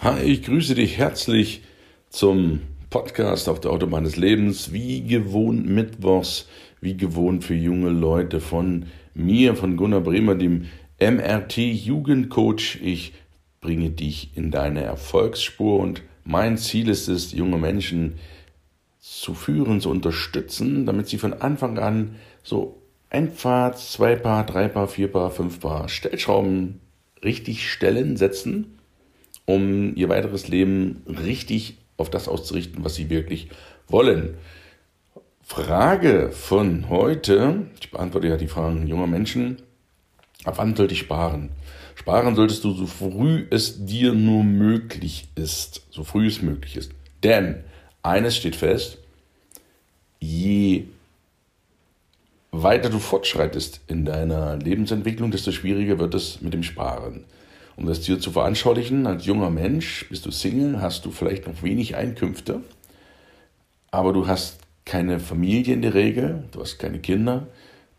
Hi, ich grüße dich herzlich zum Podcast auf der Autobahn des Lebens. Wie gewohnt Mittwochs, wie gewohnt für junge Leute von mir, von Gunnar Bremer, dem MRT Jugendcoach. Ich bringe dich in deine Erfolgsspur und mein Ziel ist es, junge Menschen zu führen, zu unterstützen, damit sie von Anfang an so ein Paar, zwei Paar, drei Paar, vier Paar, fünf Paar Stellschrauben richtig stellen, setzen um ihr weiteres Leben richtig auf das auszurichten, was sie wirklich wollen. Frage von heute, ich beantworte ja die Fragen junger Menschen, ab wann sollte ich sparen? Sparen solltest du so früh es dir nur möglich ist, so früh es möglich ist. Denn eines steht fest, je weiter du fortschreitest in deiner Lebensentwicklung, desto schwieriger wird es mit dem Sparen. Um das dir zu veranschaulichen, als junger Mensch bist du Single, hast du vielleicht noch wenig Einkünfte, aber du hast keine Familie in der Regel, du hast keine Kinder,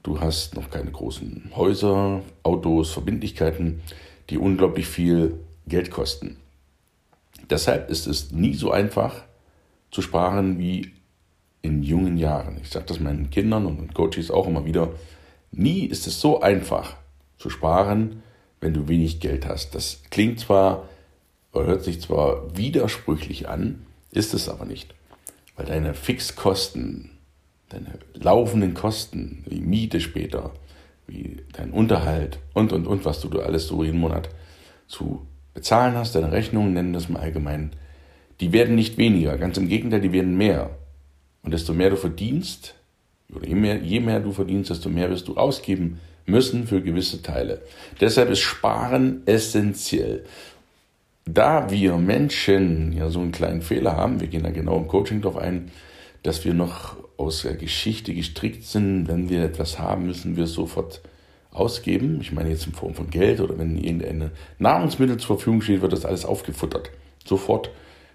du hast noch keine großen Häuser, Autos, Verbindlichkeiten, die unglaublich viel Geld kosten. Deshalb ist es nie so einfach zu sparen wie in jungen Jahren. Ich sage das meinen Kindern und Coaches auch immer wieder. Nie ist es so einfach zu sparen, wenn du wenig Geld hast. Das klingt zwar oder hört sich zwar widersprüchlich an, ist es aber nicht. Weil deine Fixkosten, deine laufenden Kosten, wie Miete später, wie dein Unterhalt und, und, und, was du alles so jeden Monat zu bezahlen hast, deine Rechnungen, nennen das mal allgemein, die werden nicht weniger, ganz im Gegenteil, die werden mehr. Und desto mehr du verdienst, je mehr, je mehr du verdienst, desto mehr wirst du ausgeben müssen für gewisse Teile. Deshalb ist Sparen essentiell. Da wir Menschen ja so einen kleinen Fehler haben, wir gehen da genau im Coaching drauf ein, dass wir noch aus der Geschichte gestrickt sind, wenn wir etwas haben, müssen wir es sofort ausgeben. Ich meine jetzt in Form von Geld oder wenn irgendeine Nahrungsmittel zur Verfügung steht, wird das alles aufgefuttert. Sofort.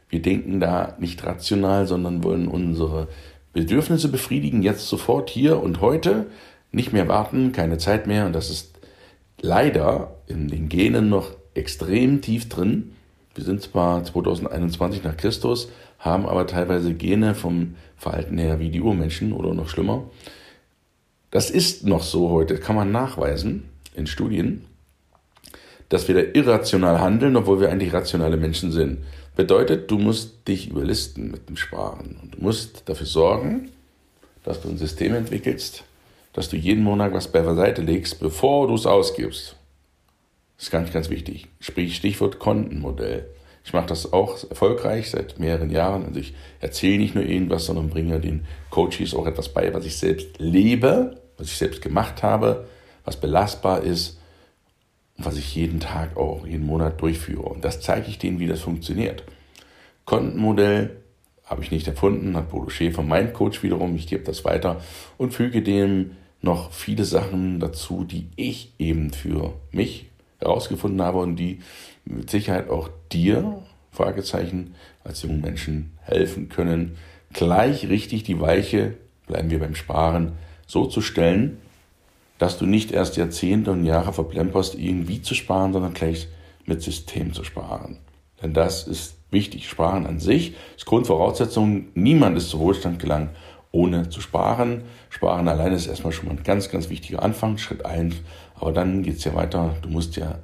Wir denken da nicht rational, sondern wollen unsere Bedürfnisse befriedigen, jetzt sofort, hier und heute nicht mehr warten, keine Zeit mehr. Und das ist leider in den Genen noch extrem tief drin. Wir sind zwar 2021 nach Christus, haben aber teilweise Gene vom Verhalten her wie die Urmenschen oder noch schlimmer. Das ist noch so heute, kann man nachweisen in Studien, dass wir da irrational handeln, obwohl wir eigentlich rationale Menschen sind. Bedeutet, du musst dich überlisten mit dem Sparen und du musst dafür sorgen, dass du ein System entwickelst, dass du jeden Monat was beiseite legst, bevor du es ausgibst. Das ist ganz, ganz wichtig. Sprich, Stichwort Kontenmodell. Ich mache das auch erfolgreich seit mehreren Jahren. Also ich erzähle nicht nur irgendwas, sondern bringe den Coaches auch etwas bei, was ich selbst lebe, was ich selbst gemacht habe, was belastbar ist was ich jeden Tag auch, jeden Monat durchführe. Und das zeige ich denen, wie das funktioniert. Kontenmodell habe ich nicht erfunden, hat Bodo Schäfer, mein Coach wiederum. Ich gebe das weiter und füge dem noch viele Sachen dazu, die ich eben für mich herausgefunden habe und die mit Sicherheit auch dir, Fragezeichen, als jungen Menschen helfen können, gleich richtig die Weiche, bleiben wir beim Sparen, so zu stellen, dass du nicht erst Jahrzehnte und Jahre verplemperst, irgendwie zu sparen, sondern gleich mit System zu sparen. Denn das ist wichtig. Sparen an sich ist Grundvoraussetzung. Niemand ist zu Wohlstand gelangt, ohne zu sparen. Sparen alleine ist erstmal schon mal ein ganz, ganz wichtiger Anfang, Schritt eins. Aber dann geht es ja weiter. Du musst ja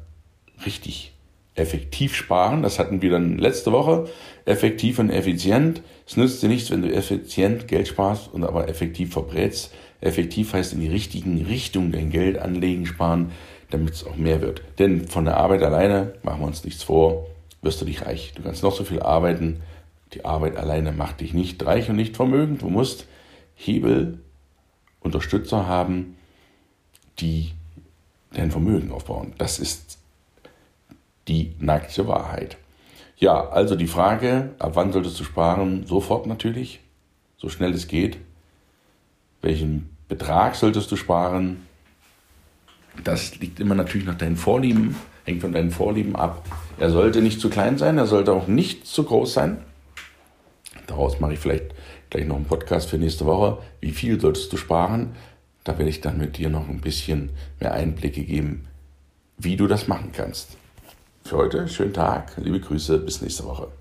richtig effektiv sparen. Das hatten wir dann letzte Woche. Effektiv und effizient. Es nützt dir nichts, wenn du effizient Geld sparst und aber effektiv verbrätst. Effektiv heißt in die richtigen Richtung dein Geld anlegen, sparen, damit es auch mehr wird. Denn von der Arbeit alleine, machen wir uns nichts vor, wirst du dich reich. Du kannst noch so viel arbeiten. Die Arbeit alleine macht dich nicht reich und nicht vermögend. Du musst Hebel, Unterstützer haben, die dein Vermögen aufbauen. Das ist die nackte Wahrheit. Ja, also die Frage, ab wann solltest du sparen? Sofort natürlich, so schnell es geht. Welchen Betrag solltest du sparen? Das liegt immer natürlich nach deinen Vorlieben, hängt von deinen Vorlieben ab. Er sollte nicht zu klein sein, er sollte auch nicht zu groß sein. Daraus mache ich vielleicht gleich noch einen Podcast für nächste Woche. Wie viel solltest du sparen? Da werde ich dann mit dir noch ein bisschen mehr Einblicke geben, wie du das machen kannst. Für heute. Schönen Tag, liebe Grüße, bis nächste Woche.